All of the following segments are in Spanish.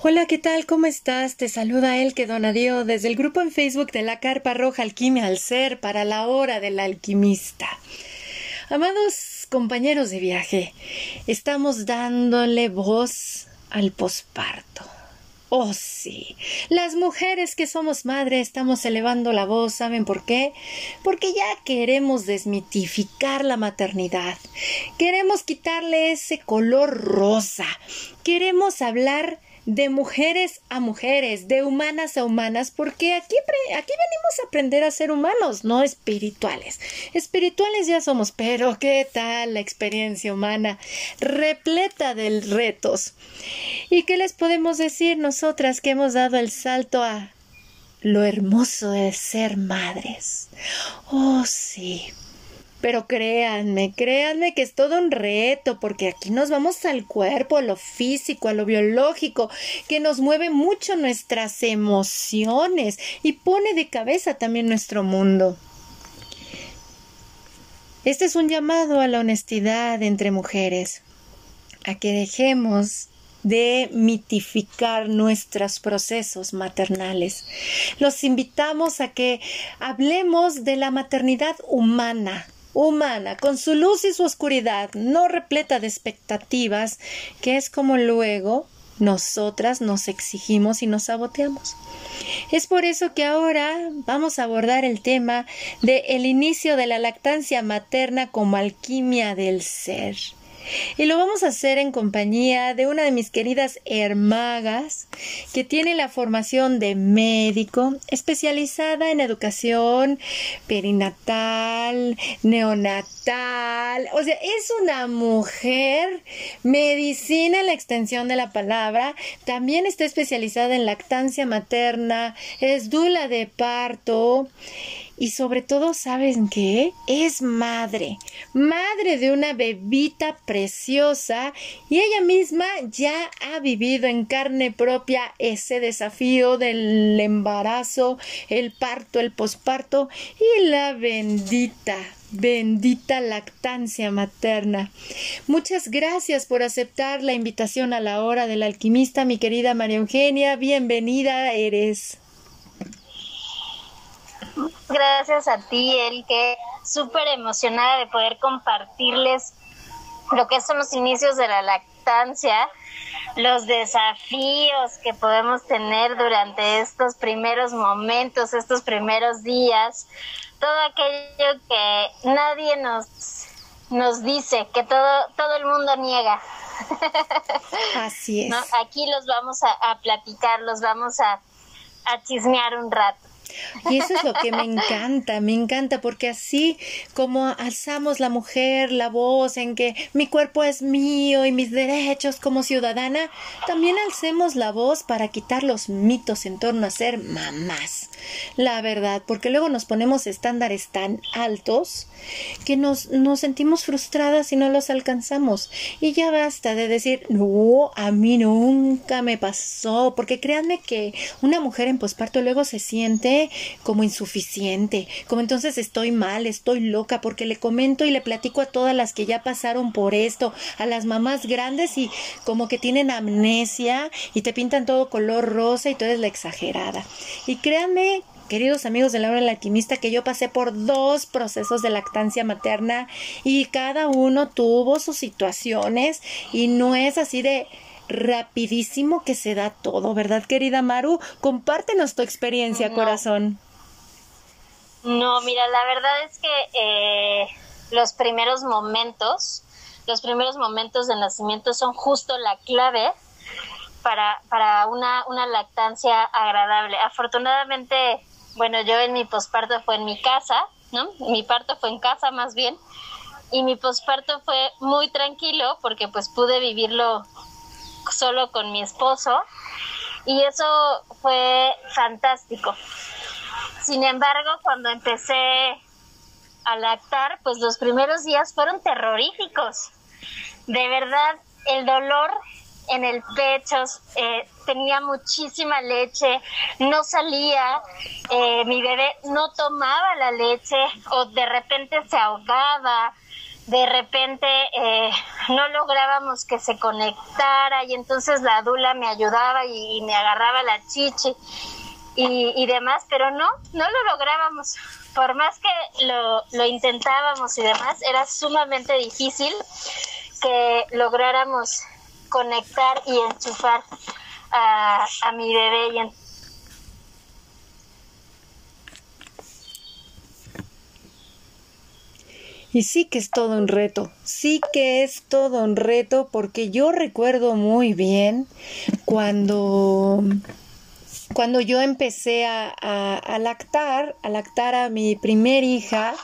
Hola, ¿qué tal? ¿Cómo estás? Te saluda Elke Donadio desde el grupo en Facebook de la Carpa Roja Alquimia al Ser para la hora del alquimista. Amados compañeros de viaje, estamos dándole voz al posparto. Oh, sí. Las mujeres que somos madre estamos elevando la voz, ¿saben por qué? Porque ya queremos desmitificar la maternidad. Queremos quitarle ese color rosa. Queremos hablar de mujeres a mujeres, de humanas a humanas, porque aquí, aquí venimos a aprender a ser humanos, no espirituales. Espirituales ya somos, pero ¿qué tal la experiencia humana? Repleta de retos. ¿Y qué les podemos decir nosotras que hemos dado el salto a lo hermoso de ser madres? Oh, sí. Pero créanme, créanme que es todo un reto, porque aquí nos vamos al cuerpo, a lo físico, a lo biológico, que nos mueve mucho nuestras emociones y pone de cabeza también nuestro mundo. Este es un llamado a la honestidad entre mujeres, a que dejemos de mitificar nuestros procesos maternales. Los invitamos a que hablemos de la maternidad humana, humana, con su luz y su oscuridad, no repleta de expectativas, que es como luego nosotras nos exigimos y nos saboteamos. Es por eso que ahora vamos a abordar el tema de inicio de la lactancia materna como alquimia del ser. Y lo vamos a hacer en compañía de una de mis queridas hermagas que tiene la formación de médico especializada en educación perinatal, neonatal. O sea, es una mujer medicina en la extensión de la palabra. También está especializada en lactancia materna, es dula de parto y sobre todo, ¿saben qué? Es madre, madre de una bebita preciosa y ella misma ya ha vivido en carne propia ese desafío del embarazo, el parto, el posparto y la bendita Bendita lactancia materna. Muchas gracias por aceptar la invitación a la hora del alquimista, mi querida María Eugenia. Bienvenida eres. Gracias a ti, El, que súper emocionada de poder compartirles lo que son los inicios de la lactancia, los desafíos que podemos tener durante estos primeros momentos, estos primeros días, todo aquello que nadie nos, nos dice, que todo, todo el mundo niega. Así es. Aquí los vamos a, a platicar, los vamos a, a chismear un rato. Y eso es lo que me encanta, me encanta, porque así como alzamos la mujer la voz en que mi cuerpo es mío y mis derechos como ciudadana, también alcemos la voz para quitar los mitos en torno a ser mamás. La verdad, porque luego nos ponemos estándares tan altos que nos, nos sentimos frustradas y no los alcanzamos. Y ya basta de decir, no, a mí nunca me pasó, porque créanme que una mujer en posparto luego se siente como insuficiente, como entonces estoy mal, estoy loca, porque le comento y le platico a todas las que ya pasaron por esto, a las mamás grandes y como que tienen amnesia y te pintan todo color rosa y tú eres la exagerada. Y créanme queridos amigos de la hora que yo pasé por dos procesos de lactancia materna y cada uno tuvo sus situaciones y no es así de rapidísimo que se da todo, ¿verdad, querida Maru? Compártenos tu experiencia, corazón. No, mira, la verdad es que eh, los primeros momentos, los primeros momentos de nacimiento son justo la clave para, para una, una lactancia agradable. Afortunadamente, bueno, yo en mi posparto fue en mi casa, ¿no? Mi parto fue en casa más bien. Y mi posparto fue muy tranquilo porque pues pude vivirlo solo con mi esposo y eso fue fantástico. Sin embargo, cuando empecé a lactar, pues los primeros días fueron terroríficos. De verdad, el dolor en el pecho, eh, tenía muchísima leche, no salía, eh, mi bebé no tomaba la leche o de repente se ahogaba, de repente eh, no lográbamos que se conectara y entonces la dula me ayudaba y, me agarraba la chichi y, demás, pero no, no lo lográbamos. Por más que lo, lo intentábamos y demás, era sumamente difícil que lográramos conectar y enchufar a, a mi bebé y Y sí que es todo un reto, sí que es todo un reto porque yo recuerdo muy bien cuando cuando yo empecé a, lactar, a lactar a mi primer hija,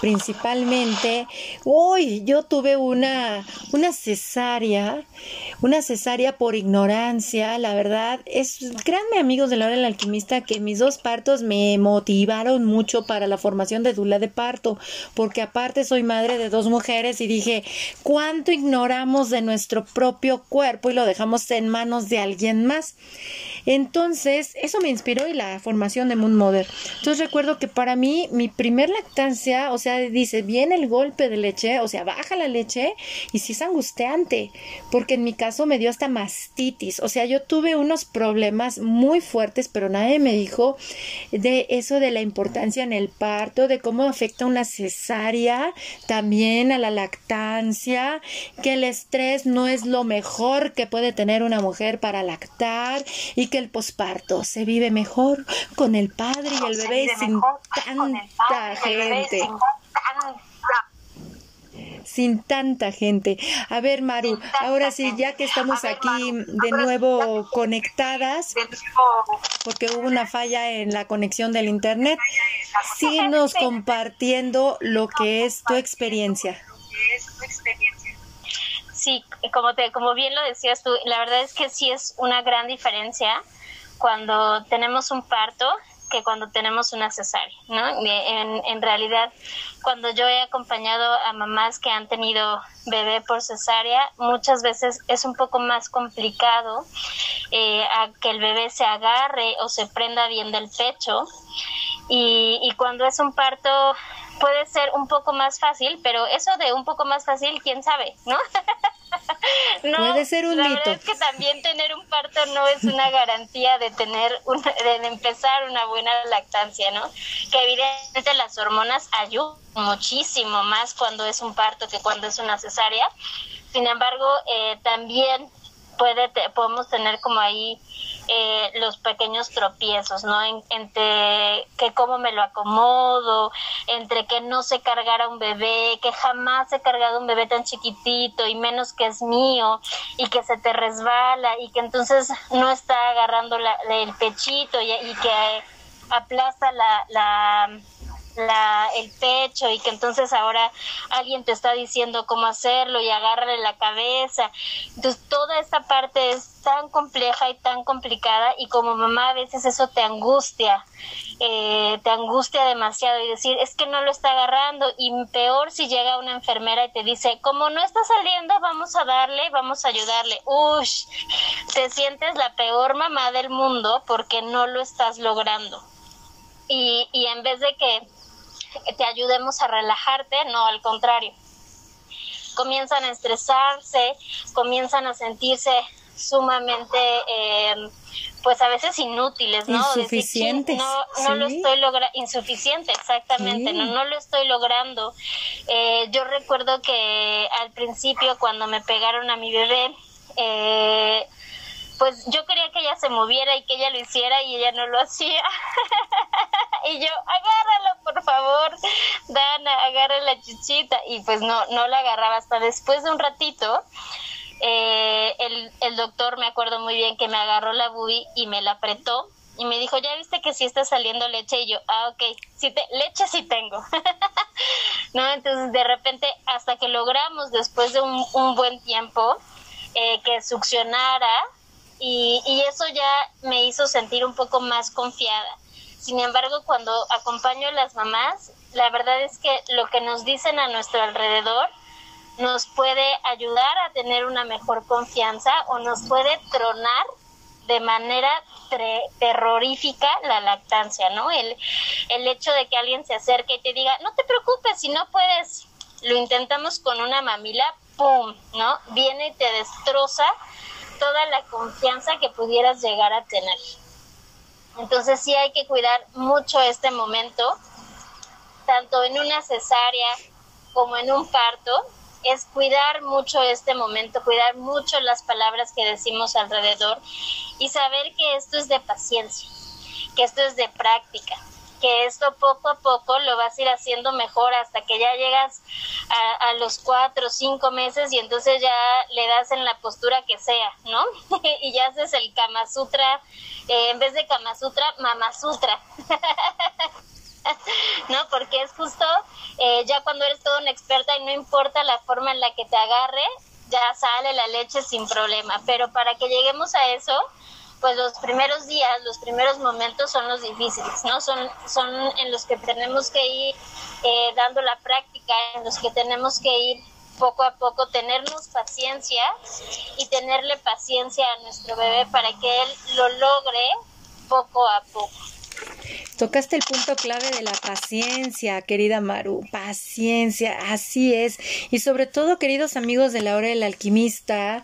principalmente, hoy yo tuve una, una cesárea, una cesárea por ignorancia, la verdad, es, créanme amigos de la hora del alquimista que mis dos partos me motivaron mucho para la formación de dula de parto, porque aparte soy madre de dos mujeres y dije, ¿cuánto ignoramos de nuestro propio cuerpo y lo dejamos en manos de alguien más? Entonces, eso me inspiró y la formación de Moon Mother. Entonces recuerdo que para mí, mi primer lactancia, o sea, dice, viene el golpe de leche, o sea, baja la leche y sí es angustiante, porque en mi caso me dio hasta mastitis, o sea, yo tuve unos problemas muy fuertes, pero nadie me dijo de eso de la importancia en el parto, de cómo afecta una cesárea, también a la lactancia, que el estrés no es lo mejor que puede tener una mujer para lactar y que el posparto se vive mejor con el padre y el bebé sin tanta gente. Sin tanta gente. A ver, Maru, ahora sí, ya que estamos aquí de nuevo conectadas, porque hubo una falla en la conexión del Internet, síguenos compartiendo lo que es tu experiencia. Sí, como, te, como bien lo decías tú, la verdad es que sí es una gran diferencia cuando tenemos un parto que cuando tenemos una cesárea, ¿no? En, en realidad, cuando yo he acompañado a mamás que han tenido bebé por cesárea, muchas veces es un poco más complicado eh, a que el bebé se agarre o se prenda bien del pecho. Y, y cuando es un parto puede ser un poco más fácil, pero eso de un poco más fácil, quién sabe, ¿no? no puede ser un la mito. Verdad es que también tener un parto no es una garantía de tener, de empezar una buena lactancia, ¿no? Que evidentemente las hormonas ayudan muchísimo más cuando es un parto que cuando es una cesárea. Sin embargo, eh, también puede podemos tener como ahí eh, los pequeños tropiezos, ¿no? entre que cómo me lo acomodo, entre que no sé cargar a un bebé, que jamás he cargado un bebé tan chiquitito y menos que es mío y que se te resbala y que entonces no está agarrando el pechito y, y que aplasta la, la la, el pecho y que entonces ahora alguien te está diciendo cómo hacerlo y agárrale la cabeza. Entonces toda esta parte es tan compleja y tan complicada y como mamá a veces eso te angustia, eh, te angustia demasiado y decir es que no lo está agarrando y peor si llega una enfermera y te dice como no está saliendo vamos a darle, vamos a ayudarle. Ush, te sientes la peor mamá del mundo porque no lo estás logrando. Y, y en vez de que te ayudemos a relajarte, no, al contrario. Comienzan a estresarse, comienzan a sentirse sumamente, eh, pues a veces inútiles, ¿no? Insuficientes. no, no lo estoy logrando, insuficiente, exactamente, no, no lo estoy logrando. Eh, yo recuerdo que al principio cuando me pegaron a mi bebé, eh, pues yo quería que ella se moviera y que ella lo hiciera y ella no lo hacía. y yo, agárralo, por favor, Dana, agarra la chichita. Y pues no, no la agarraba hasta después de un ratito. Eh, el, el doctor me acuerdo muy bien que me agarró la bubi y me la apretó y me dijo, ya viste que sí está saliendo leche y yo, ah, ok, sí te, leche sí tengo. no, entonces de repente hasta que logramos después de un, un buen tiempo eh, que succionara, y, y eso ya me hizo sentir un poco más confiada. Sin embargo, cuando acompaño a las mamás, la verdad es que lo que nos dicen a nuestro alrededor nos puede ayudar a tener una mejor confianza o nos puede tronar de manera terrorífica la lactancia, ¿no? El, el hecho de que alguien se acerque y te diga, no te preocupes, si no puedes lo intentamos con una mamila, ¡pum! ¿No? Viene y te destroza toda la confianza que pudieras llegar a tener. Entonces sí hay que cuidar mucho este momento, tanto en una cesárea como en un parto, es cuidar mucho este momento, cuidar mucho las palabras que decimos alrededor y saber que esto es de paciencia, que esto es de práctica, que esto poco a poco lo vas a ir haciendo mejor hasta que ya llegas a, los cuatro o cinco meses y entonces ya le das en la postura que sea, ¿no? y ya haces el Kama Sutra, eh, en vez de Kama Sutra, Mama Sutra. ¿no? Porque es justo eh, ya cuando eres toda una experta y no importa la forma en la que te agarre, ya sale la leche sin problema. Pero para que lleguemos a eso, pues los primeros días, los primeros momentos son los difíciles, ¿no? Son, son en los que tenemos que ir eh, dando la práctica, en los que tenemos que ir poco a poco, tenernos paciencia y tenerle paciencia a nuestro bebé para que él lo logre poco a poco. Tocaste el punto clave de la paciencia, querida Maru. Paciencia, así es. Y sobre todo, queridos amigos de la hora del alquimista,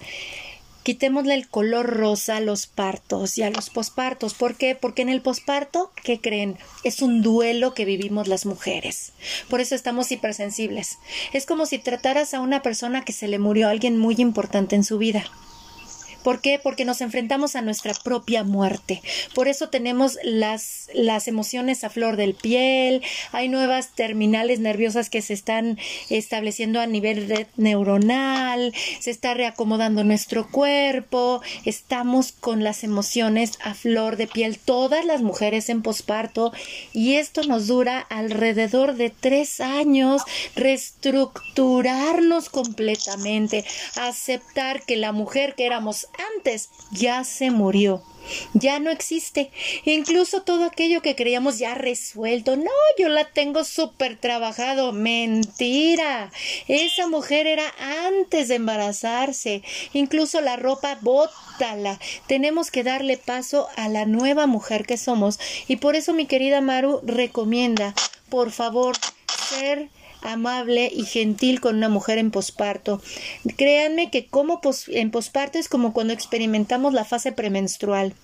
quitémosle el color rosa a los partos y a los pospartos. ¿Por qué? Porque en el posparto, ¿qué creen? Es un duelo que vivimos las mujeres. Por eso estamos hipersensibles. Es como si trataras a una persona que se le murió alguien muy importante en su vida. ¿Por qué? Porque nos enfrentamos a nuestra propia muerte. Por eso tenemos las, las emociones a flor del piel, hay nuevas terminales nerviosas que se están estableciendo a nivel red neuronal, se está reacomodando nuestro cuerpo, estamos con las emociones a flor de piel, todas las mujeres en posparto, y esto nos dura alrededor de tres años, reestructurarnos completamente, aceptar que la mujer que éramos antes ya se murió. Ya no existe. Incluso todo aquello que creíamos ya resuelto. No, yo la tengo súper trabajado. Mentira. Esa mujer era antes de embarazarse. Incluso la ropa, bótala. Tenemos que darle paso a la nueva mujer que somos. Y por eso mi querida Maru recomienda, por favor, ser amable y gentil con una mujer en posparto. Créanme que como en posparto es como cuando experimentamos la fase premenstrual.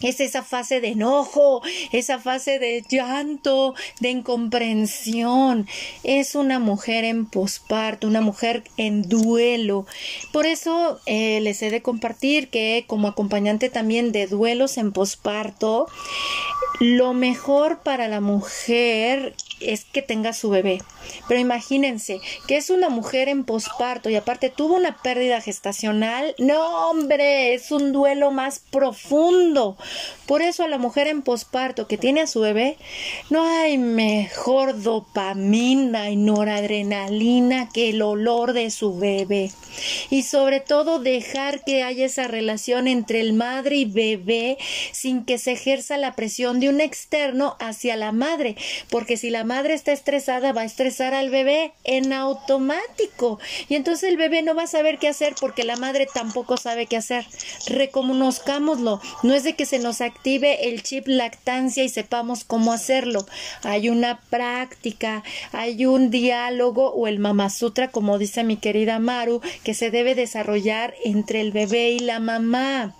Es esa fase de enojo, esa fase de llanto, de incomprensión. Es una mujer en posparto, una mujer en duelo. Por eso eh, les he de compartir que como acompañante también de duelos en posparto, lo mejor para la mujer es que tenga su bebé. Pero imagínense que es una mujer en posparto y aparte tuvo una pérdida gestacional. No, hombre, es un duelo más profundo. Por eso a la mujer en posparto que tiene a su bebé, no hay mejor dopamina y noradrenalina que el olor de su bebé. Y sobre todo dejar que haya esa relación entre el madre y bebé sin que se ejerza la presión de un externo hacia la madre. Porque si la madre está estresada, va a estresar al bebé en automático. Y entonces el bebé no va a saber qué hacer porque la madre tampoco sabe qué hacer. Reconozcámoslo. No es de que se nos active el chip lactancia y sepamos cómo hacerlo. Hay una práctica, hay un diálogo o el Mama Sutra, como dice mi querida Maru, que se debe desarrollar entre el bebé y la mamá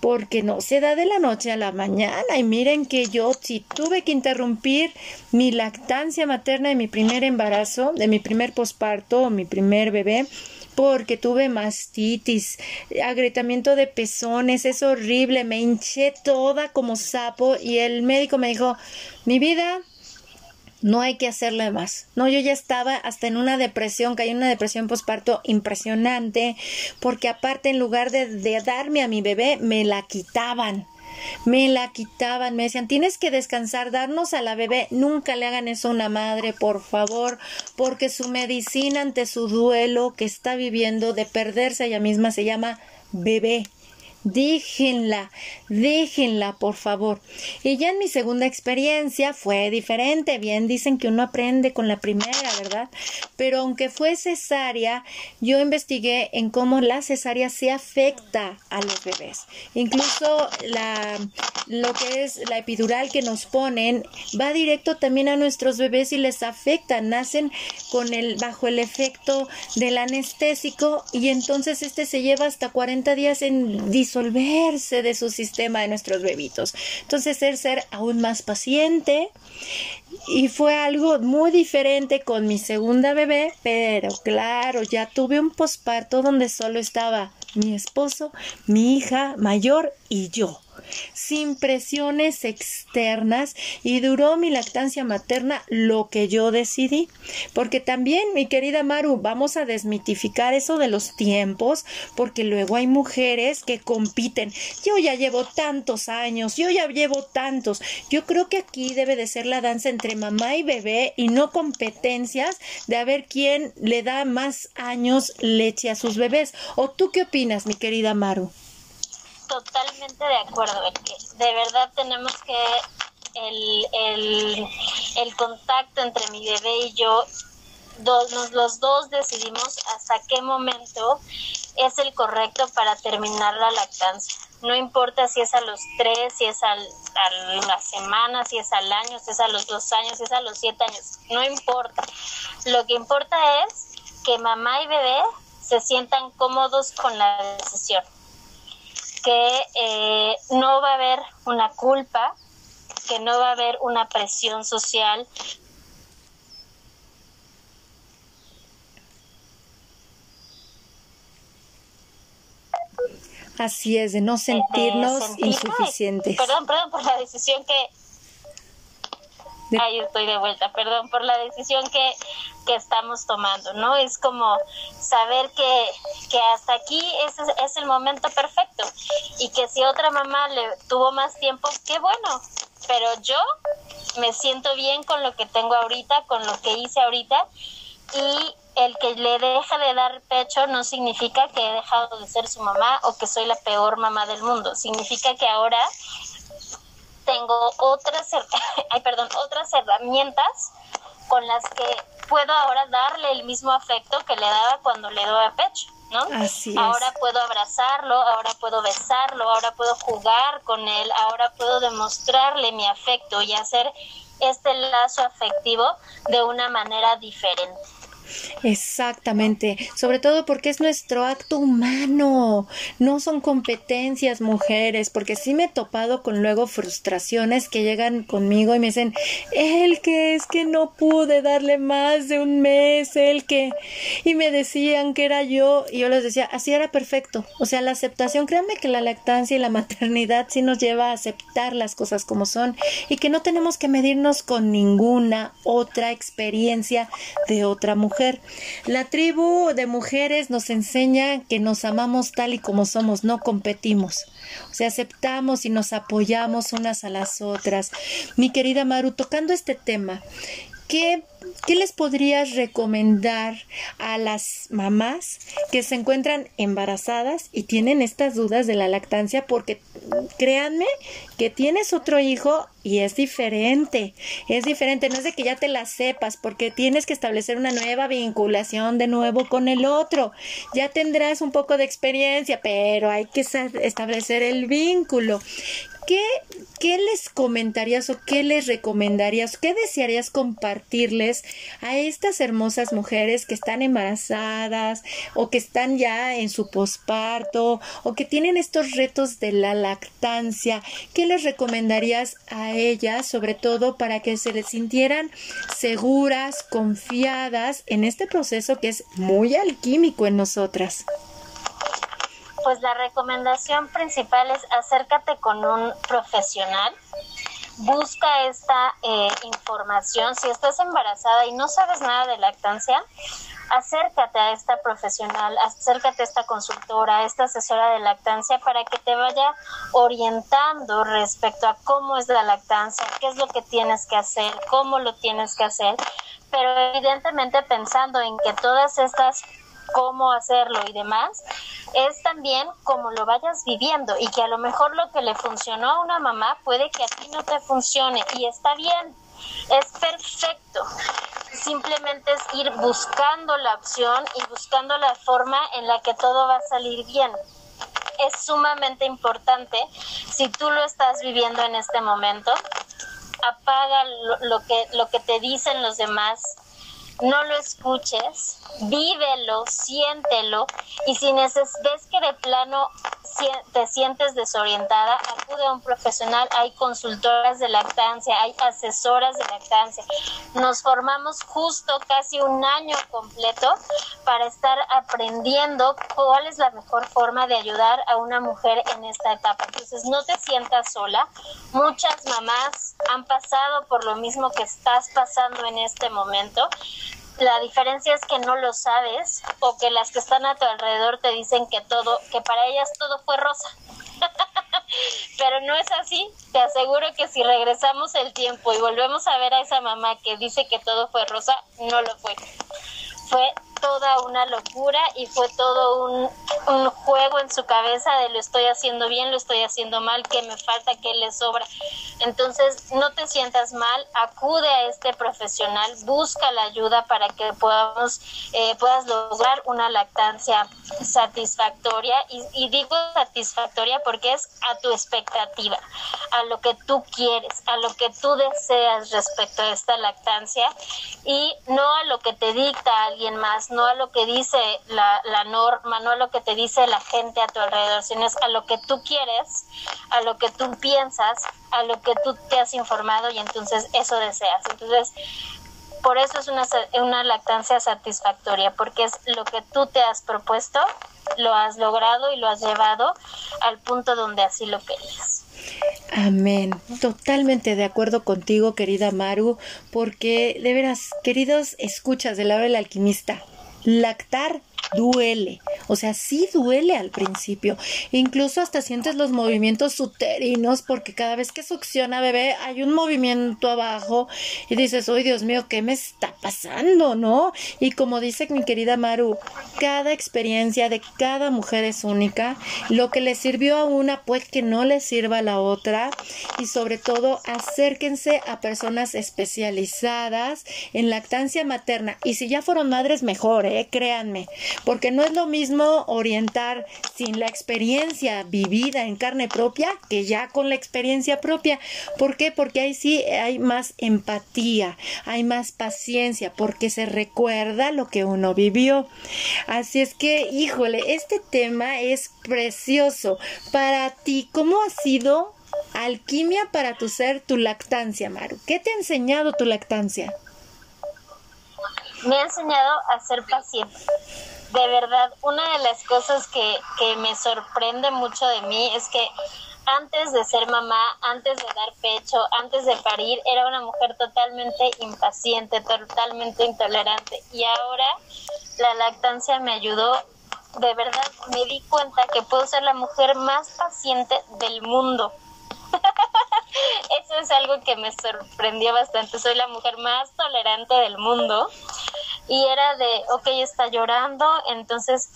porque no se da de la noche a la mañana. Y miren que yo si tuve que interrumpir mi lactancia materna de mi primer embarazo, de mi primer posparto, mi primer bebé, porque tuve mastitis, agrietamiento de pezones, es horrible, me hinché toda como sapo y el médico me dijo, mi vida, no hay que hacerle más. No, yo ya estaba hasta en una depresión, caí en una depresión posparto impresionante, porque aparte en lugar de, de darme a mi bebé, me la quitaban me la quitaban, me decían, tienes que descansar, darnos a la bebé, nunca le hagan eso a una madre, por favor, porque su medicina ante su duelo que está viviendo de perderse ella misma se llama bebé déjenla, déjenla, por favor. Y ya en mi segunda experiencia fue diferente. Bien, dicen que uno aprende con la primera, ¿verdad? Pero aunque fue cesárea, yo investigué en cómo la cesárea se afecta a los bebés. Incluso la, lo que es la epidural que nos ponen va directo también a nuestros bebés y les afecta. Nacen con el, bajo el efecto del anestésico y entonces este se lleva hasta 40 días en disolverse de su sistema de nuestros bebitos. Entonces, ser ser aún más paciente y fue algo muy diferente con mi segunda bebé, pero claro, ya tuve un posparto donde solo estaba mi esposo, mi hija mayor y yo sin presiones externas y duró mi lactancia materna lo que yo decidí. Porque también, mi querida Maru, vamos a desmitificar eso de los tiempos, porque luego hay mujeres que compiten. Yo ya llevo tantos años, yo ya llevo tantos. Yo creo que aquí debe de ser la danza entre mamá y bebé y no competencias de a ver quién le da más años leche a sus bebés. ¿O tú qué opinas, mi querida Maru? Totalmente de acuerdo en que de verdad tenemos que el, el, el contacto entre mi bebé y yo, dos, los dos decidimos hasta qué momento es el correcto para terminar la lactancia. No importa si es a los tres, si es a la semana, si es al año, si es a los dos años, si es a los siete años, no importa. Lo que importa es que mamá y bebé se sientan cómodos con la decisión que eh, no va a haber una culpa, que no va a haber una presión social. Así es, de no sentirnos insuficientes. Perdón, perdón por la decisión que, Ahí estoy de vuelta, perdón por la decisión que, que estamos tomando, ¿no? Es como saber que, que hasta aquí ese es el momento perfecto y que si otra mamá le tuvo más tiempo, qué bueno, pero yo me siento bien con lo que tengo ahorita, con lo que hice ahorita y el que le deja de dar pecho no significa que he dejado de ser su mamá o que soy la peor mamá del mundo, significa que ahora tengo otras, ay, perdón, otras herramientas con las que puedo ahora darle el mismo afecto que le daba cuando le doy a pecho, ¿no? Así Ahora puedo abrazarlo, ahora puedo besarlo, ahora puedo jugar con él, ahora puedo demostrarle mi afecto y hacer este lazo afectivo de una manera diferente. Exactamente, sobre todo porque es nuestro acto humano, no son competencias mujeres, porque sí me he topado con luego frustraciones que llegan conmigo y me dicen, el que es que no pude darle más de un mes, el que, y me decían que era yo, y yo les decía, así era perfecto, o sea, la aceptación, créanme que la lactancia y la maternidad sí nos lleva a aceptar las cosas como son y que no tenemos que medirnos con ninguna otra experiencia de otra la tribu de mujeres nos enseña que nos amamos tal y como somos, no competimos. O sea, aceptamos y nos apoyamos unas a las otras. Mi querida Maru, tocando este tema, ¿qué ¿Qué les podrías recomendar a las mamás que se encuentran embarazadas y tienen estas dudas de la lactancia? Porque créanme que tienes otro hijo y es diferente, es diferente, no es de que ya te la sepas, porque tienes que establecer una nueva vinculación de nuevo con el otro. Ya tendrás un poco de experiencia, pero hay que establecer el vínculo. ¿Qué, ¿Qué les comentarías o qué les recomendarías, qué desearías compartirles a estas hermosas mujeres que están embarazadas o que están ya en su posparto o que tienen estos retos de la lactancia? ¿Qué les recomendarías a ellas, sobre todo para que se les sintieran seguras, confiadas en este proceso que es muy alquímico en nosotras? Pues la recomendación principal es acércate con un profesional, busca esta eh, información. Si estás embarazada y no sabes nada de lactancia, acércate a esta profesional, acércate a esta consultora, a esta asesora de lactancia para que te vaya orientando respecto a cómo es la lactancia, qué es lo que tienes que hacer, cómo lo tienes que hacer, pero evidentemente pensando en que todas estas cómo hacerlo y demás, es también cómo lo vayas viviendo y que a lo mejor lo que le funcionó a una mamá puede que a ti no te funcione y está bien, es perfecto. Simplemente es ir buscando la opción y buscando la forma en la que todo va a salir bien es sumamente importante si tú lo estás viviendo en este momento. Apaga lo, que, lo que te dicen los demás, no lo escuches, vívelo, siéntelo y si ves que de plano te sientes desorientada, acude a un profesional. Hay consultoras de lactancia, hay asesoras de lactancia. Nos formamos justo casi un año completo para estar aprendiendo cuál es la mejor forma de ayudar a una mujer en esta etapa. Entonces, no te sientas sola. Muchas mamás han pasado por lo mismo que estás pasando en este momento la diferencia es que no lo sabes o que las que están a tu alrededor te dicen que todo, que para ellas todo fue rosa. Pero no es así. Te aseguro que si regresamos el tiempo y volvemos a ver a esa mamá que dice que todo fue rosa, no lo fue. Fue toda una locura y fue todo un, juego en su cabeza de lo estoy haciendo bien, lo estoy haciendo mal, qué me falta, qué le sobra. Entonces, no te sientas mal, acude a este profesional, busca la ayuda para que podamos, eh, puedas lograr una lactancia satisfactoria. Y, y digo satisfactoria porque es a tu expectativa, a lo que tú quieres, a lo que tú deseas respecto a esta lactancia y no a lo que te dicta alguien más no a lo que dice la, norma, no a lo que te dice la gente a tu alrededor, sino es a lo que tú quieres, a lo que tú piensas, a lo que tú te has informado y entonces eso deseas. Entonces, por eso es una, una lactancia satisfactoria, porque es lo que tú te has propuesto, lo has logrado y lo has llevado al punto donde así lo querías. Amén. Totalmente de acuerdo contigo, querida Maru, porque de veras, queridos escuchas del lado del alquimista, lactar duele, o sea, sí duele al principio, incluso hasta sientes los movimientos uterinos porque cada vez que succiona bebé hay un movimiento abajo y dices, ¡ay Dios mío, qué me está pasando! ¿No? Y como dice mi querida Maru, cada experiencia de cada mujer es única, lo que le sirvió a una pues que no le sirva a la otra y sobre todo acérquense a personas especializadas en lactancia materna y si ya fueron madres mejor, ¿eh? créanme, porque no es lo mismo orientar sin la experiencia vivida en carne propia que ya con la experiencia propia. ¿Por qué? Porque ahí sí hay más empatía, hay más paciencia, porque se recuerda lo que uno vivió. Así es que, híjole, este tema es precioso. Para ti, ¿cómo ha sido alquimia para tu ser, tu lactancia, Maru? ¿Qué te ha enseñado tu lactancia? Me ha enseñado a ser paciente de verdad, una de las cosas que, que me sorprende mucho de mí es que antes de ser mamá, antes de dar pecho, antes de parir, era una mujer totalmente impaciente, totalmente intolerante. Y ahora la lactancia me ayudó, de verdad me di cuenta que puedo ser la mujer más paciente del mundo. Eso es algo que me sorprendió bastante. Soy la mujer más tolerante del mundo y era de, ok, está llorando, entonces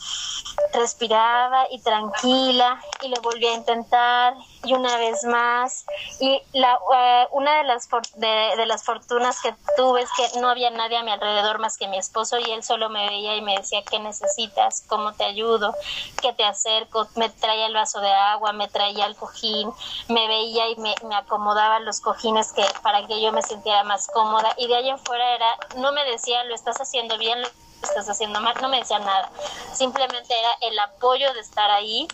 respiraba y tranquila y lo volví a intentar y una vez más. Y la, eh, una de las, de, las fortunas que tuve es que no había nadie a mi alrededor más que mi esposo y él solo me veía y me decía qué necesitas, cómo te ayudo, qué te acerco, me traía el vaso de agua, me traía el cojín, me veía y me, me acomodaba los cojines que para que yo me sintiera más cómoda. Y de ahí en fuera era, no me decía lo estás haciendo bien, estás haciendo mal, no me decía nada. Simplemente era el apoyo de estar ahí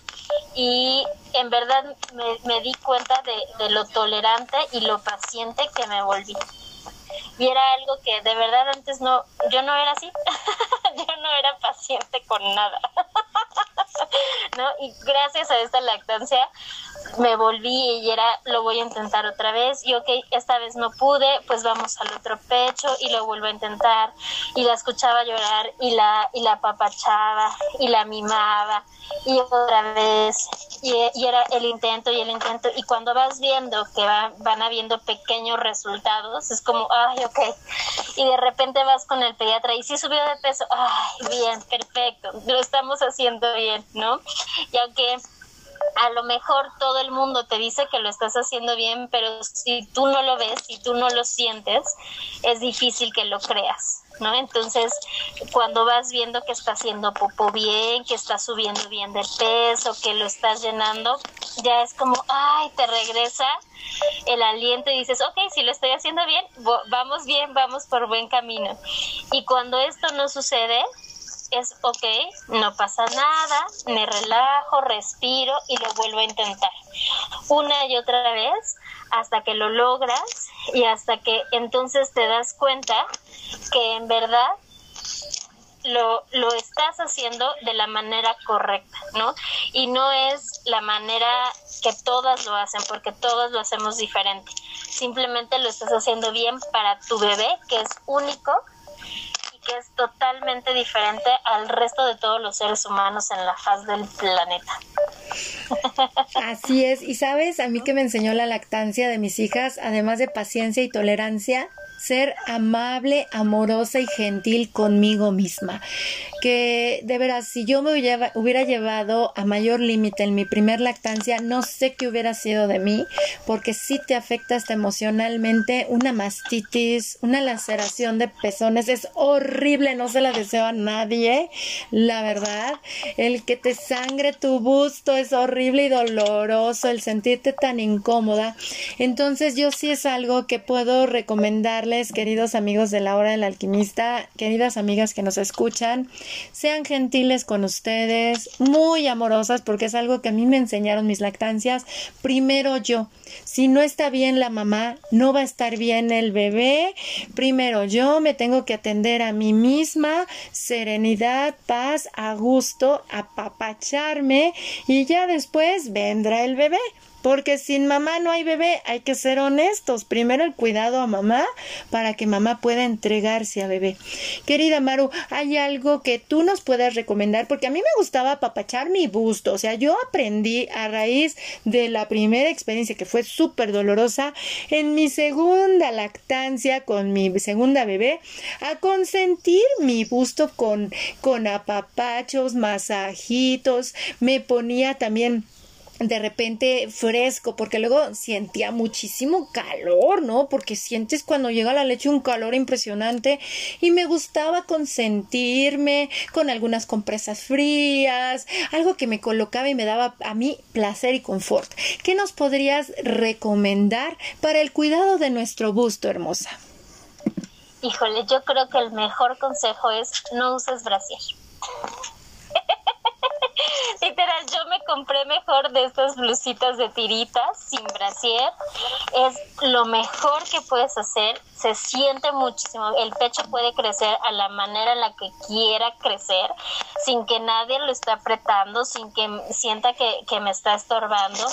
y en verdad me, di cuenta de, de lo tolerante y lo paciente que me volví y era algo que de verdad antes no, yo no era así, yo no era paciente con nada, ¿no? Y gracias a esta lactancia me volví y era, lo voy a intentar otra vez, y ok, esta vez no pude, pues vamos al otro pecho y lo vuelvo a intentar, y la escuchaba llorar y la, y la papachaba y la mimaba, y otra vez, y, era el intento y el intento, y cuando vas viendo que van habiendo pequeños resultados, es como, ay, ok, y de repente vas con el pediatra y si subió de peso, ay, bien, perfecto, lo estamos haciendo bien, ¿no? Y aunque a lo mejor todo el mundo te dice que lo estás haciendo bien, pero si tú no lo ves, si tú no lo sientes, es difícil que lo creas, ¿no? Entonces, cuando vas viendo que está haciendo popo bien, que está subiendo bien de peso, que lo estás llenando, ya es como, ay, te regresa el aliento y dices, ok, si lo estoy haciendo bien, vamos bien, vamos por buen camino. Y cuando esto no sucede, es ok, no pasa nada, me relajo, respiro y lo vuelvo a intentar. Una y otra vez hasta que lo logras y hasta que entonces te das cuenta que en verdad lo, lo estás haciendo de la manera correcta, ¿no? Y no es la manera que todas lo hacen, porque todos lo hacemos diferente. Simplemente lo estás haciendo bien para tu bebé, que es único que es totalmente diferente al resto de todos los seres humanos en la faz del planeta. Así es, y sabes, a mí que me enseñó la lactancia de mis hijas, además de paciencia y tolerancia, ser amable, amorosa y gentil conmigo misma. Que de veras, si yo me hubiera llevado a mayor límite en mi primer lactancia, no sé qué hubiera sido de mí, porque si te afecta hasta emocionalmente una mastitis, una laceración de pezones, es horrible, no se la deseo a nadie, la verdad. El que te sangre tu busto es horrible y doloroso, el sentirte tan incómoda. Entonces yo sí es algo que puedo recomendar queridos amigos de la hora del alquimista, queridas amigas que nos escuchan, sean gentiles con ustedes, muy amorosas, porque es algo que a mí me enseñaron mis lactancias. Primero yo, si no está bien la mamá, no va a estar bien el bebé. Primero yo me tengo que atender a mí misma, serenidad, paz, a gusto, apapacharme y ya después vendrá el bebé. Porque sin mamá no hay bebé, hay que ser honestos. Primero el cuidado a mamá para que mamá pueda entregarse a bebé. Querida Maru, ¿hay algo que tú nos puedas recomendar? Porque a mí me gustaba papachar mi busto. O sea, yo aprendí a raíz de la primera experiencia que fue súper dolorosa en mi segunda lactancia con mi segunda bebé a consentir mi busto con, con apapachos, masajitos. Me ponía también de repente fresco, porque luego sentía muchísimo calor, ¿no? Porque sientes cuando llega la leche un calor impresionante y me gustaba consentirme con algunas compresas frías, algo que me colocaba y me daba a mí placer y confort. ¿Qué nos podrías recomendar para el cuidado de nuestro busto, hermosa? Híjole, yo creo que el mejor consejo es no uses brasier. Literal, yo me compré mejor de estas blusitas de tiritas sin brasier. Es lo mejor que puedes hacer. Se siente muchísimo. El pecho puede crecer a la manera en la que quiera crecer, sin que nadie lo esté apretando, sin que sienta que, que me está estorbando.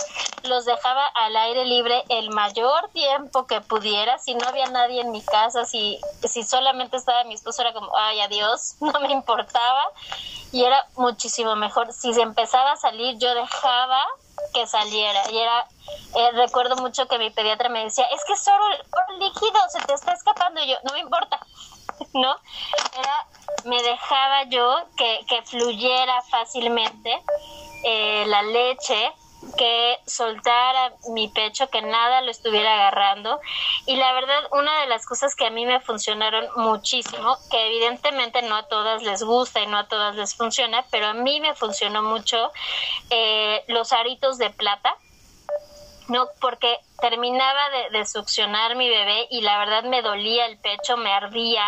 Los dejaba al aire libre el mayor tiempo que pudiera. Si no había nadie en mi casa, si, si solamente estaba mi esposo, era como, ay, adiós, no me importaba. Y era muchísimo mejor. Si se empezaba a salir, yo dejaba que saliera. Y era, eh, recuerdo mucho que mi pediatra me decía, es que solo el líquido se te está escapando. Y yo, no me importa, ¿no? Era, me dejaba yo que, que fluyera fácilmente eh, la leche que soltara mi pecho, que nada lo estuviera agarrando. Y la verdad, una de las cosas que a mí me funcionaron muchísimo, que evidentemente no a todas les gusta y no a todas les funciona, pero a mí me funcionó mucho eh, los aritos de plata no, porque terminaba de, succionar mi bebé y la verdad me dolía el pecho, me ardía,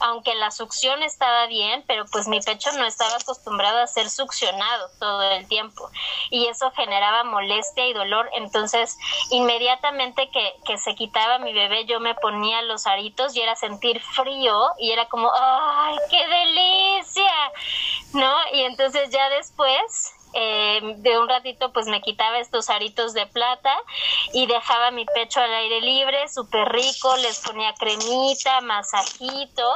aunque la succión estaba bien, pero pues mi pecho no estaba acostumbrado a ser succionado todo el tiempo y eso generaba molestia y dolor. Entonces, inmediatamente que, que se quitaba mi bebé, yo me ponía los aritos y era sentir frío y era como, ¡ay, qué delicia! ¿No? Y entonces ya después eh, de, un ratito pues me quitaba estos aritos de plata y dejaba mi pecho al aire libre, súper rico, les ponía cremita, masajito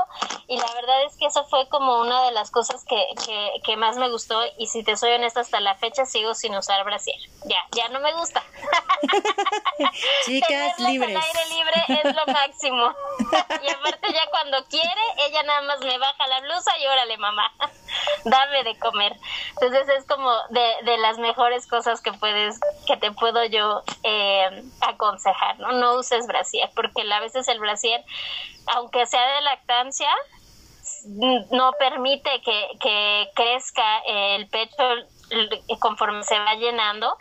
y la verdad es que eso fue como una de las cosas que, que, que más me gustó y si te soy honesta hasta la fecha sigo sin usar brasier. Ya, ya no me gusta. Chicas libres. al aire libre es lo máximo. y aparte ya cuando quiere, ella nada más me baja la blusa y órale mamá, dame de comer. Entonces es como de, de las mejores cosas que puedes, que te puedo yo eh, aconsejar, ¿no? No uses brasier, porque a veces el brasier, aunque sea de lactancia, no permite que, que crezca el pecho conforme se va llenando,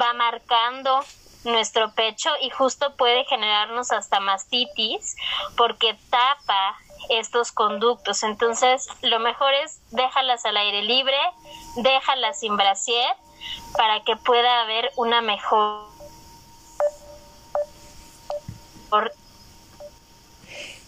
va marcando nuestro pecho y justo puede generarnos hasta mastitis porque tapa estos conductos. Entonces, lo mejor es déjalas al aire libre, déjalas sin brasier para que pueda haber una mejor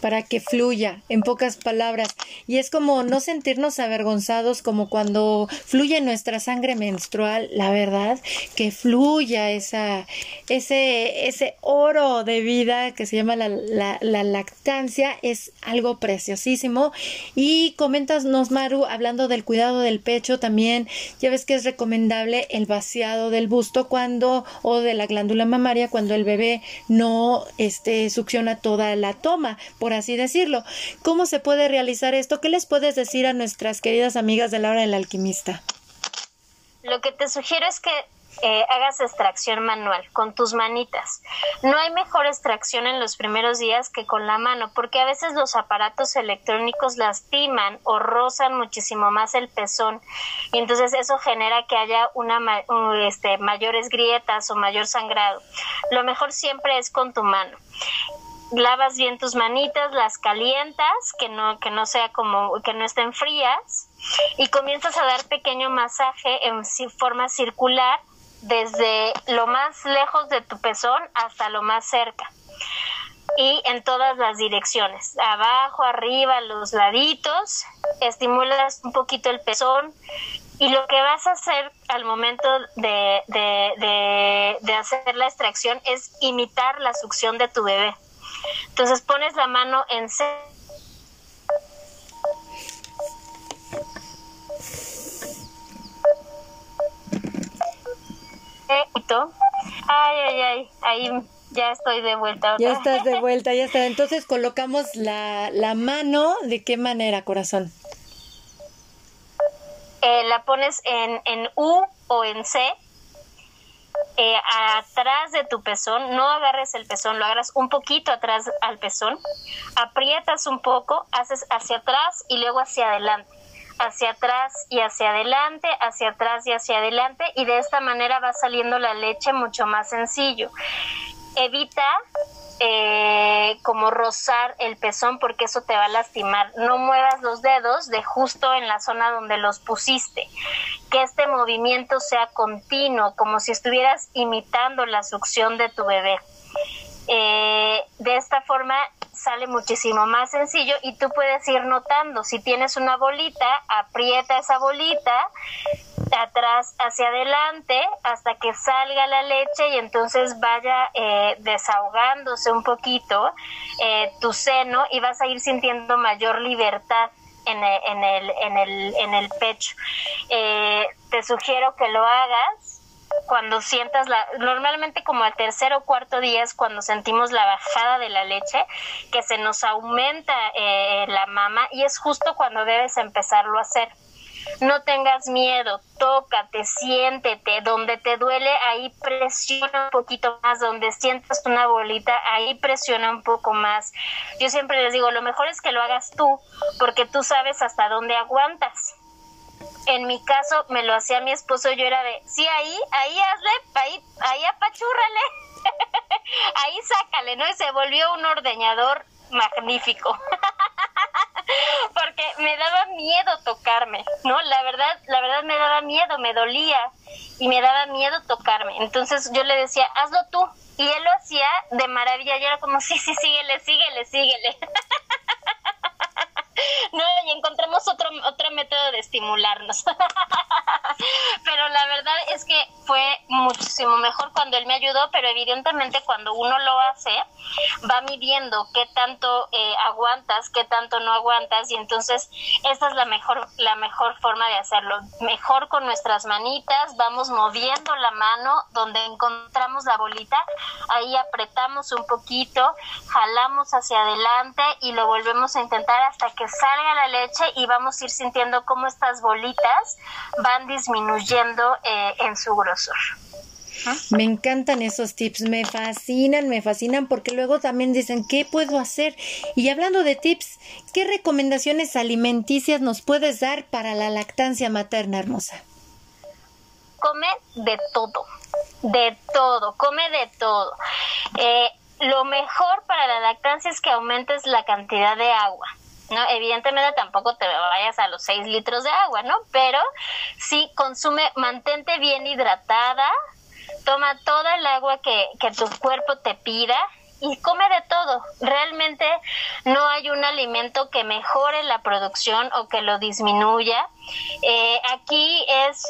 para que fluya, en pocas palabras. Y es como no sentirnos avergonzados como cuando fluye nuestra sangre menstrual, la verdad, que fluya esa, ese, ese oro de vida que se llama la, la, lactancia, es algo preciosísimo. Y coméntanos, Maru, hablando del cuidado del pecho también, ya ves que es recomendable el vaciado del busto cuando, o de la glándula mamaria, cuando el bebé no este, succiona toda la toma. Así decirlo. ¿Cómo se puede realizar esto? ¿Qué les puedes decir a nuestras queridas amigas de la hora del alquimista? Lo que te sugiero es que eh, hagas extracción manual con tus manitas. No hay mejor extracción en los primeros días que con la mano, porque a veces los aparatos electrónicos lastiman o rozan muchísimo más el pezón y entonces eso genera que haya una este, mayores grietas o mayor sangrado. Lo mejor siempre es con tu mano lavas bien tus manitas, las calientas, que no, que no sea como, que no estén frías, y comienzas a dar pequeño masaje en forma circular desde lo más lejos de tu pezón hasta lo más cerca. Y en todas las direcciones, abajo, arriba, los laditos, estimulas un poquito el pezón y lo que vas a hacer al momento de, de, de hacer la extracción es imitar la succión de tu bebé entonces pones la mano en Ay, ay, ay, ahí ya estoy de vuelta. Ya estás de vuelta, ya está. Entonces colocamos la, la mano, ¿de qué manera, corazón? Eh, la pones en, en U o en C eh, atrás de tu pezón, no agarres el pezón, lo agarras un poquito atrás al pezón, aprietas un poco, haces hacia atrás y luego hacia adelante, hacia atrás y hacia adelante, hacia atrás y hacia adelante y de esta manera va saliendo la leche mucho más sencillo. Evita eh, como rozar el pezón porque eso te va a lastimar. No muevas los dedos de justo en la zona donde los pusiste. Que este movimiento sea continuo, como si estuvieras imitando la succión de tu bebé. Eh, de esta forma sale muchísimo más sencillo y tú puedes ir notando. Si tienes una bolita, aprieta esa bolita atrás hacia adelante hasta que salga la leche y entonces vaya eh, desahogándose un poquito eh, tu seno y vas a ir sintiendo mayor libertad en el, en el, en el, en el pecho. Eh, te sugiero que lo hagas cuando sientas la, normalmente como al tercer o cuarto día es cuando sentimos la bajada de la leche, que se nos aumenta la mama y es justo cuando debes empezarlo a hacer no tengas miedo, tócate, siéntete, donde te duele, ahí presiona un poquito más, donde sientas una bolita, ahí presiona un poco más. Yo siempre les digo, lo mejor es que lo hagas tú, porque tú sabes hasta dónde aguantas. En mi caso, me lo hacía mi esposo, yo era de, sí, ahí, ahí hazle, ahí, ahí apachúrrale, ahí sácale, ¿no? Y se volvió un ordeñador magnífico. porque me daba miedo tocarme, ¿no? La verdad, la verdad me daba miedo, me dolía y me daba miedo tocarme. Entonces yo le decía, hazlo tú. Y él lo hacía de maravilla y era como, sí, sí, síguele, síguele, síguele. no, y encontramos otro, otro método de estimularnos. Pero la verdad es que fue muchísimo mejor cuando él me ayudó, pero evidentemente cuando uno lo hace, va midiendo qué tanto eh, aguantas, qué tanto no aguantas, y entonces esta es la mejor, la mejor forma de hacerlo. Mejor con nuestras manitas, vamos moviendo la mano donde encontramos la bolita, ahí apretamos un poquito, jalamos hacia adelante y lo volvemos a intentar hasta que salga la leche y vamos a ir sintiendo cómo estas bolitas van disminuyendo eh, en su grosor. Me encantan esos tips, me fascinan, me fascinan porque luego también dicen, ¿qué puedo hacer? Y hablando de tips, ¿qué recomendaciones alimenticias nos puedes dar para la lactancia materna hermosa? Come de todo, de todo, come de todo. Eh, lo mejor para la lactancia es que aumentes la cantidad de agua. ¿No? Evidentemente tampoco te vayas a los 6 litros de agua, ¿no? Pero sí consume, mantente bien hidratada, toma toda el agua que, que tu cuerpo te pida y come de todo. Realmente no hay un alimento que mejore la producción o que lo disminuya. Eh, aquí es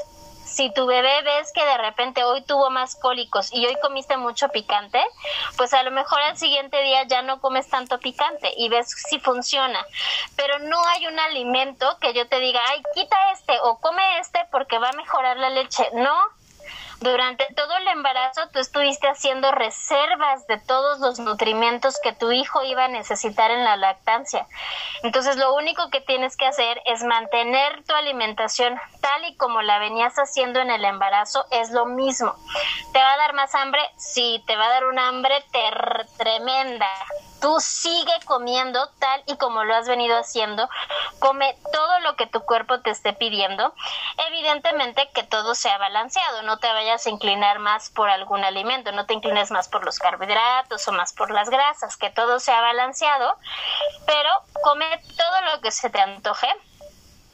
si tu bebé ves que de repente hoy tuvo más cólicos y hoy comiste mucho picante, pues a lo mejor al siguiente día ya no comes tanto picante y ves si funciona. Pero no hay un alimento que yo te diga, ay, quita este o come este porque va a mejorar la leche. No, durante todo el embarazo tú estuviste haciendo reservas de todos los nutrimentos que tu hijo iba a necesitar en la lactancia. Entonces lo único que tienes que hacer es mantener tu alimentación tal y como la venías haciendo en el embarazo, es lo mismo. ¿Te va a dar más hambre? Sí, te va a dar una hambre tremenda tú sigue comiendo tal y como lo has venido haciendo, come todo lo que tu cuerpo te esté pidiendo, evidentemente que todo sea balanceado, no te vayas a inclinar más por algún alimento, no te inclines más por los carbohidratos o más por las grasas, que todo sea balanceado, pero come todo lo que se te antoje,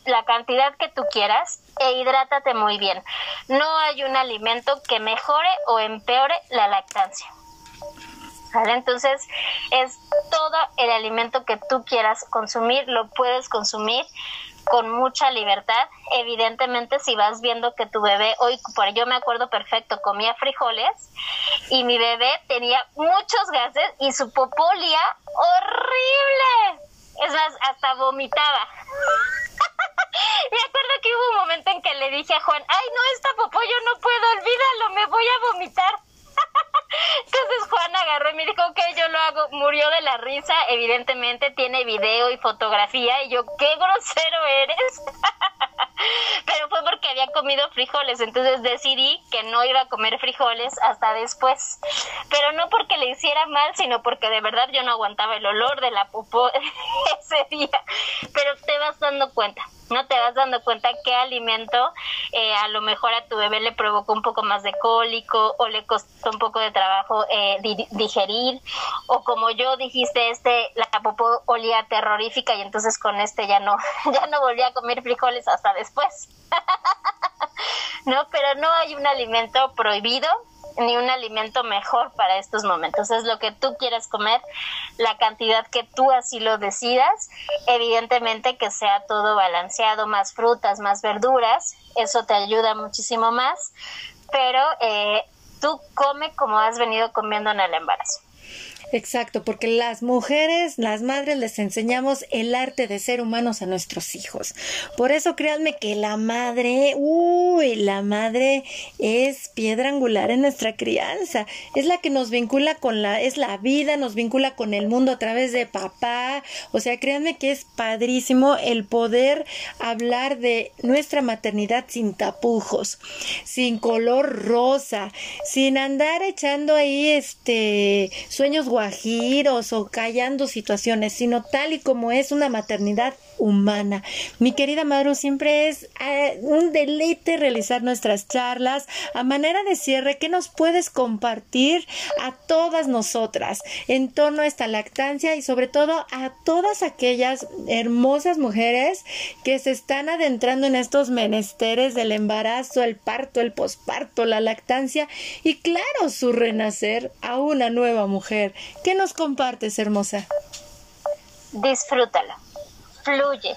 la cantidad que tú quieras e hidrátate muy bien. No hay un alimento que mejore o empeore la lactancia. Entonces, es todo el alimento que tú quieras consumir, lo puedes consumir con mucha libertad. Evidentemente, si vas viendo que tu bebé, hoy, por yo me acuerdo perfecto, comía frijoles y mi bebé tenía muchos gases y su popolía horrible. Es más, hasta vomitaba. me acuerdo que hubo un momento en que le dije a Juan, ay, no, esta popó yo no puedo, olvídalo, me voy a vomitar. Entonces Juan agarró y me dijo, ok, yo lo hago. Murió de la evidentemente tiene video y fotografía. Y yo, qué grosero eres. Pero fue porque había comido frijoles, entonces decidí que no iba a comer frijoles hasta después. Pero no porque le hiciera mal, sino porque de verdad yo no aguantaba el olor de la popó ese día. Pero te vas dando cuenta no te vas dando cuenta qué alimento eh, a lo mejor a tu bebé le provocó un poco más de cólico o le costó un poco de trabajo eh, digerir. O como yo dijiste este la popó olía terrorífica y entonces con este ya no ya no volví a comer frijoles hasta después. No pero no hay un alimento prohibido ni un alimento mejor para estos momentos. Es lo que tú quieres comer, la cantidad que tú así lo decidas. Evidentemente que sea todo balanceado, más frutas, más verduras, eso te ayuda muchísimo más, pero eh, tú come como has venido comiendo en el embarazo. Exacto, porque las mujeres, las madres les enseñamos el arte de ser humanos a nuestros hijos. Por eso créanme que la madre, uy, la madre es piedra angular en nuestra crianza. Es la que nos vincula con la, es la vida, nos vincula con el mundo a través de papá. O sea, créanme que es padrísimo el poder hablar de nuestra maternidad sin tapujos, sin color rosa, sin andar echando ahí este sueños giros o callando situaciones, sino tal y como es una maternidad humana. Mi querida Madru, siempre es eh, un deleite realizar nuestras charlas. A manera de cierre, ¿qué nos puedes compartir a todas nosotras en torno a esta lactancia y sobre todo a todas aquellas hermosas mujeres que se están adentrando en estos menesteres del embarazo, el parto, el posparto, la lactancia y claro, su renacer a una nueva mujer? ¿Qué nos compartes, hermosa? Disfrútalo. Fluye.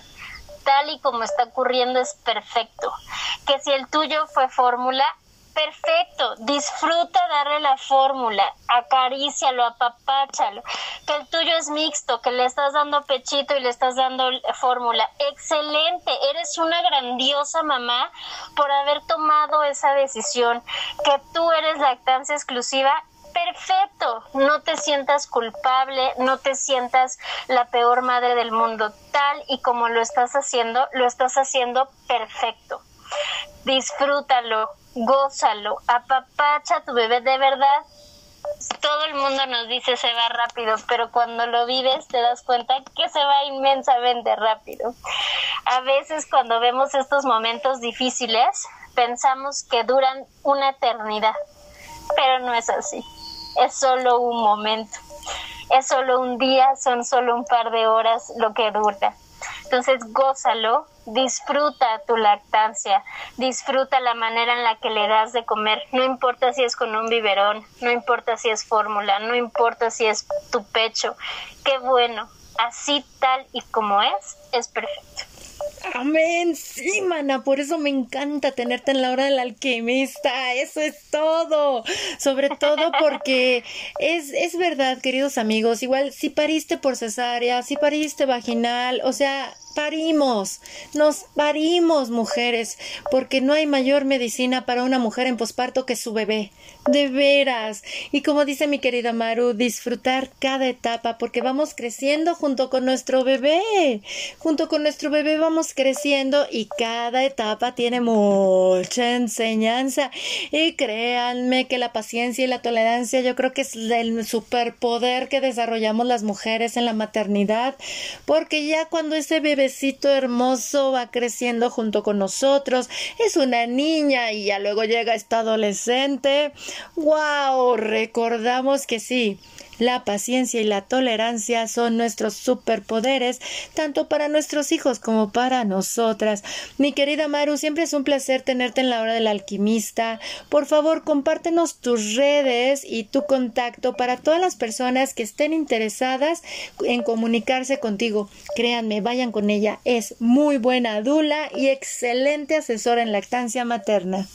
Tal y como está ocurriendo es perfecto. Que si el tuyo fue fórmula, perfecto, disfruta darle la fórmula, acarícialo, apapáchalo, que el tuyo es mixto, que le estás dando pechito y le estás dando fórmula, excelente, eres una grandiosa mamá por haber tomado esa decisión, que tú eres lactancia exclusiva perfecto, no te sientas culpable, no te sientas la peor madre del mundo, tal y como lo estás haciendo, lo estás haciendo perfecto. Disfrútalo, gózalo, apapacha tu bebé de verdad. Todo el mundo nos dice se va rápido, pero cuando lo vives te das cuenta que se va inmensamente rápido. A veces cuando vemos estos momentos difíciles, pensamos que duran una eternidad, pero no es así es solo un momento, es solo un día, son solo un par de horas lo que dura. Entonces, gózalo, disfruta tu lactancia, disfruta la manera en la que le das de comer, no importa si es con un biberón, no importa si es fórmula, no importa si es tu pecho, qué bueno, así tal y como es, es perfecto. Amén, sí, mana, por eso me encanta tenerte en la hora del alquimista, eso es todo, sobre todo porque es, es verdad, queridos amigos, igual si pariste por cesárea, si pariste vaginal, o sea, parimos, nos parimos mujeres, porque no hay mayor medicina para una mujer en posparto que su bebé, de veras. Y como dice mi querida Maru, disfrutar cada etapa, porque vamos creciendo junto con nuestro bebé, junto con nuestro bebé vamos creciendo y cada etapa tiene mucha enseñanza. Y créanme que la paciencia y la tolerancia yo creo que es el superpoder que desarrollamos las mujeres en la maternidad, porque ya cuando ese bebé hermoso va creciendo junto con nosotros, es una niña y ya luego llega esta adolescente. ¡Wow! Recordamos que sí, la paciencia y la tolerancia son nuestros superpoderes, tanto para nuestros hijos como para nosotras. Mi querida Maru, siempre es un placer tenerte en la hora del alquimista. Por favor, compártenos tus redes y tu contacto para todas las personas que estén interesadas en comunicarse contigo. Créanme, vayan con ella. Es muy buena dula y excelente asesora en lactancia materna.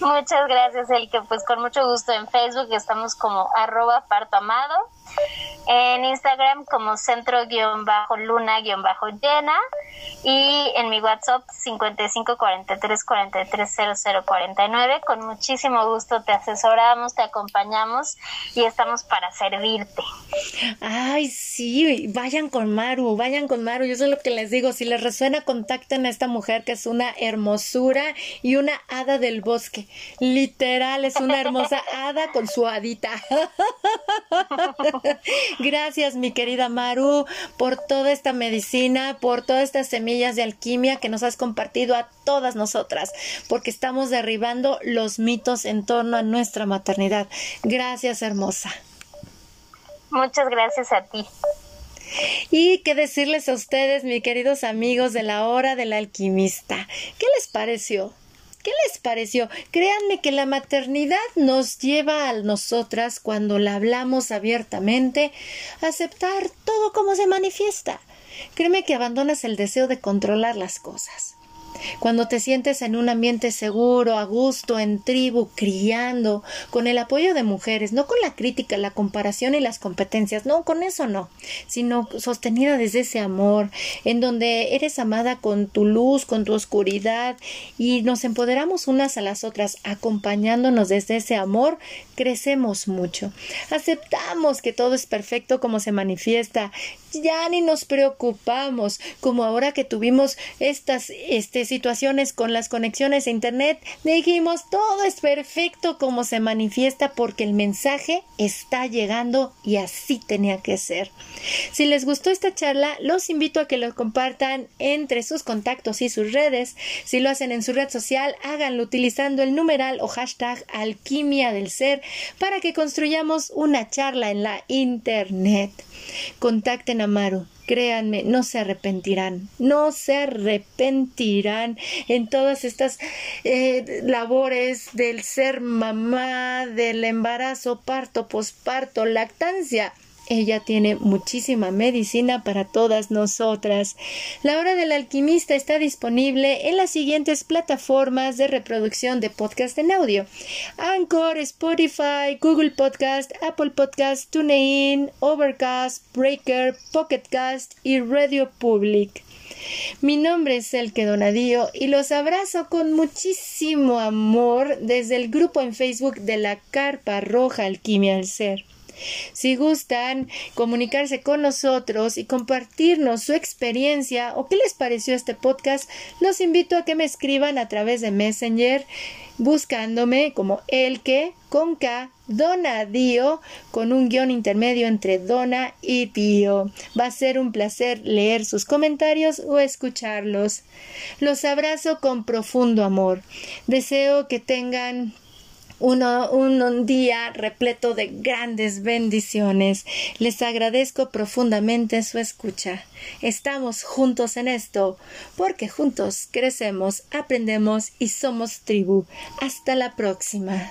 Muchas gracias, Elke. Pues con mucho gusto en Facebook estamos como arroba amado en Instagram como centro-luna-llena y en mi WhatsApp 5543430049. Con muchísimo gusto te asesoramos, te acompañamos y estamos para servirte. Ay, sí, vayan con Maru, vayan con Maru. Yo sé lo que les digo, si les resuena, contacten a esta mujer que es una hermosura y una hada del bosque. Literal, es una hermosa hada con su hadita. Gracias, mi querida Maru, por toda esta medicina, por todas estas semillas de alquimia que nos has compartido a todas nosotras, porque estamos derribando los mitos en torno a nuestra maternidad. Gracias, hermosa. Muchas gracias a ti. Y qué decirles a ustedes, mis queridos amigos de la hora del alquimista. ¿Qué les pareció? ¿Qué les pareció? Créanme que la maternidad nos lleva a nosotras, cuando la hablamos abiertamente, a aceptar todo como se manifiesta. Créeme que abandonas el deseo de controlar las cosas. Cuando te sientes en un ambiente seguro, a gusto, en tribu, criando, con el apoyo de mujeres, no con la crítica, la comparación y las competencias, no, con eso no, sino sostenida desde ese amor, en donde eres amada con tu luz, con tu oscuridad, y nos empoderamos unas a las otras, acompañándonos desde ese amor, crecemos mucho. Aceptamos que todo es perfecto como se manifiesta, ya ni nos preocupamos, como ahora que tuvimos estas este, situaciones con las conexiones a Internet, dijimos todo es perfecto como se manifiesta porque el mensaje está llegando y así tenía que ser. Si les gustó esta charla, los invito a que lo compartan entre sus contactos y sus redes. Si lo hacen en su red social, háganlo utilizando el numeral o hashtag alquimia del ser para que construyamos una charla en la Internet. Contacten a Maru. Créanme, no se arrepentirán, no se arrepentirán en todas estas eh, labores del ser mamá, del embarazo, parto, posparto, lactancia ella tiene muchísima medicina para todas nosotras. La hora del alquimista está disponible en las siguientes plataformas de reproducción de podcast en audio. Anchor, Spotify, Google Podcast, Apple Podcast, TuneIn, Overcast, Breaker, Pocketcast y Radio Public. Mi nombre es Elke Donadío y los abrazo con muchísimo amor desde el grupo en Facebook de la Carpa Roja Alquimia al Ser. Si gustan comunicarse con nosotros y compartirnos su experiencia o qué les pareció este podcast, los invito a que me escriban a través de Messenger buscándome como el que con K Donadío con un guion intermedio entre Dona y Tío. Va a ser un placer leer sus comentarios o escucharlos. Los abrazo con profundo amor. Deseo que tengan un día repleto de grandes bendiciones. Les agradezco profundamente su escucha. Estamos juntos en esto, porque juntos crecemos, aprendemos y somos tribu. Hasta la próxima.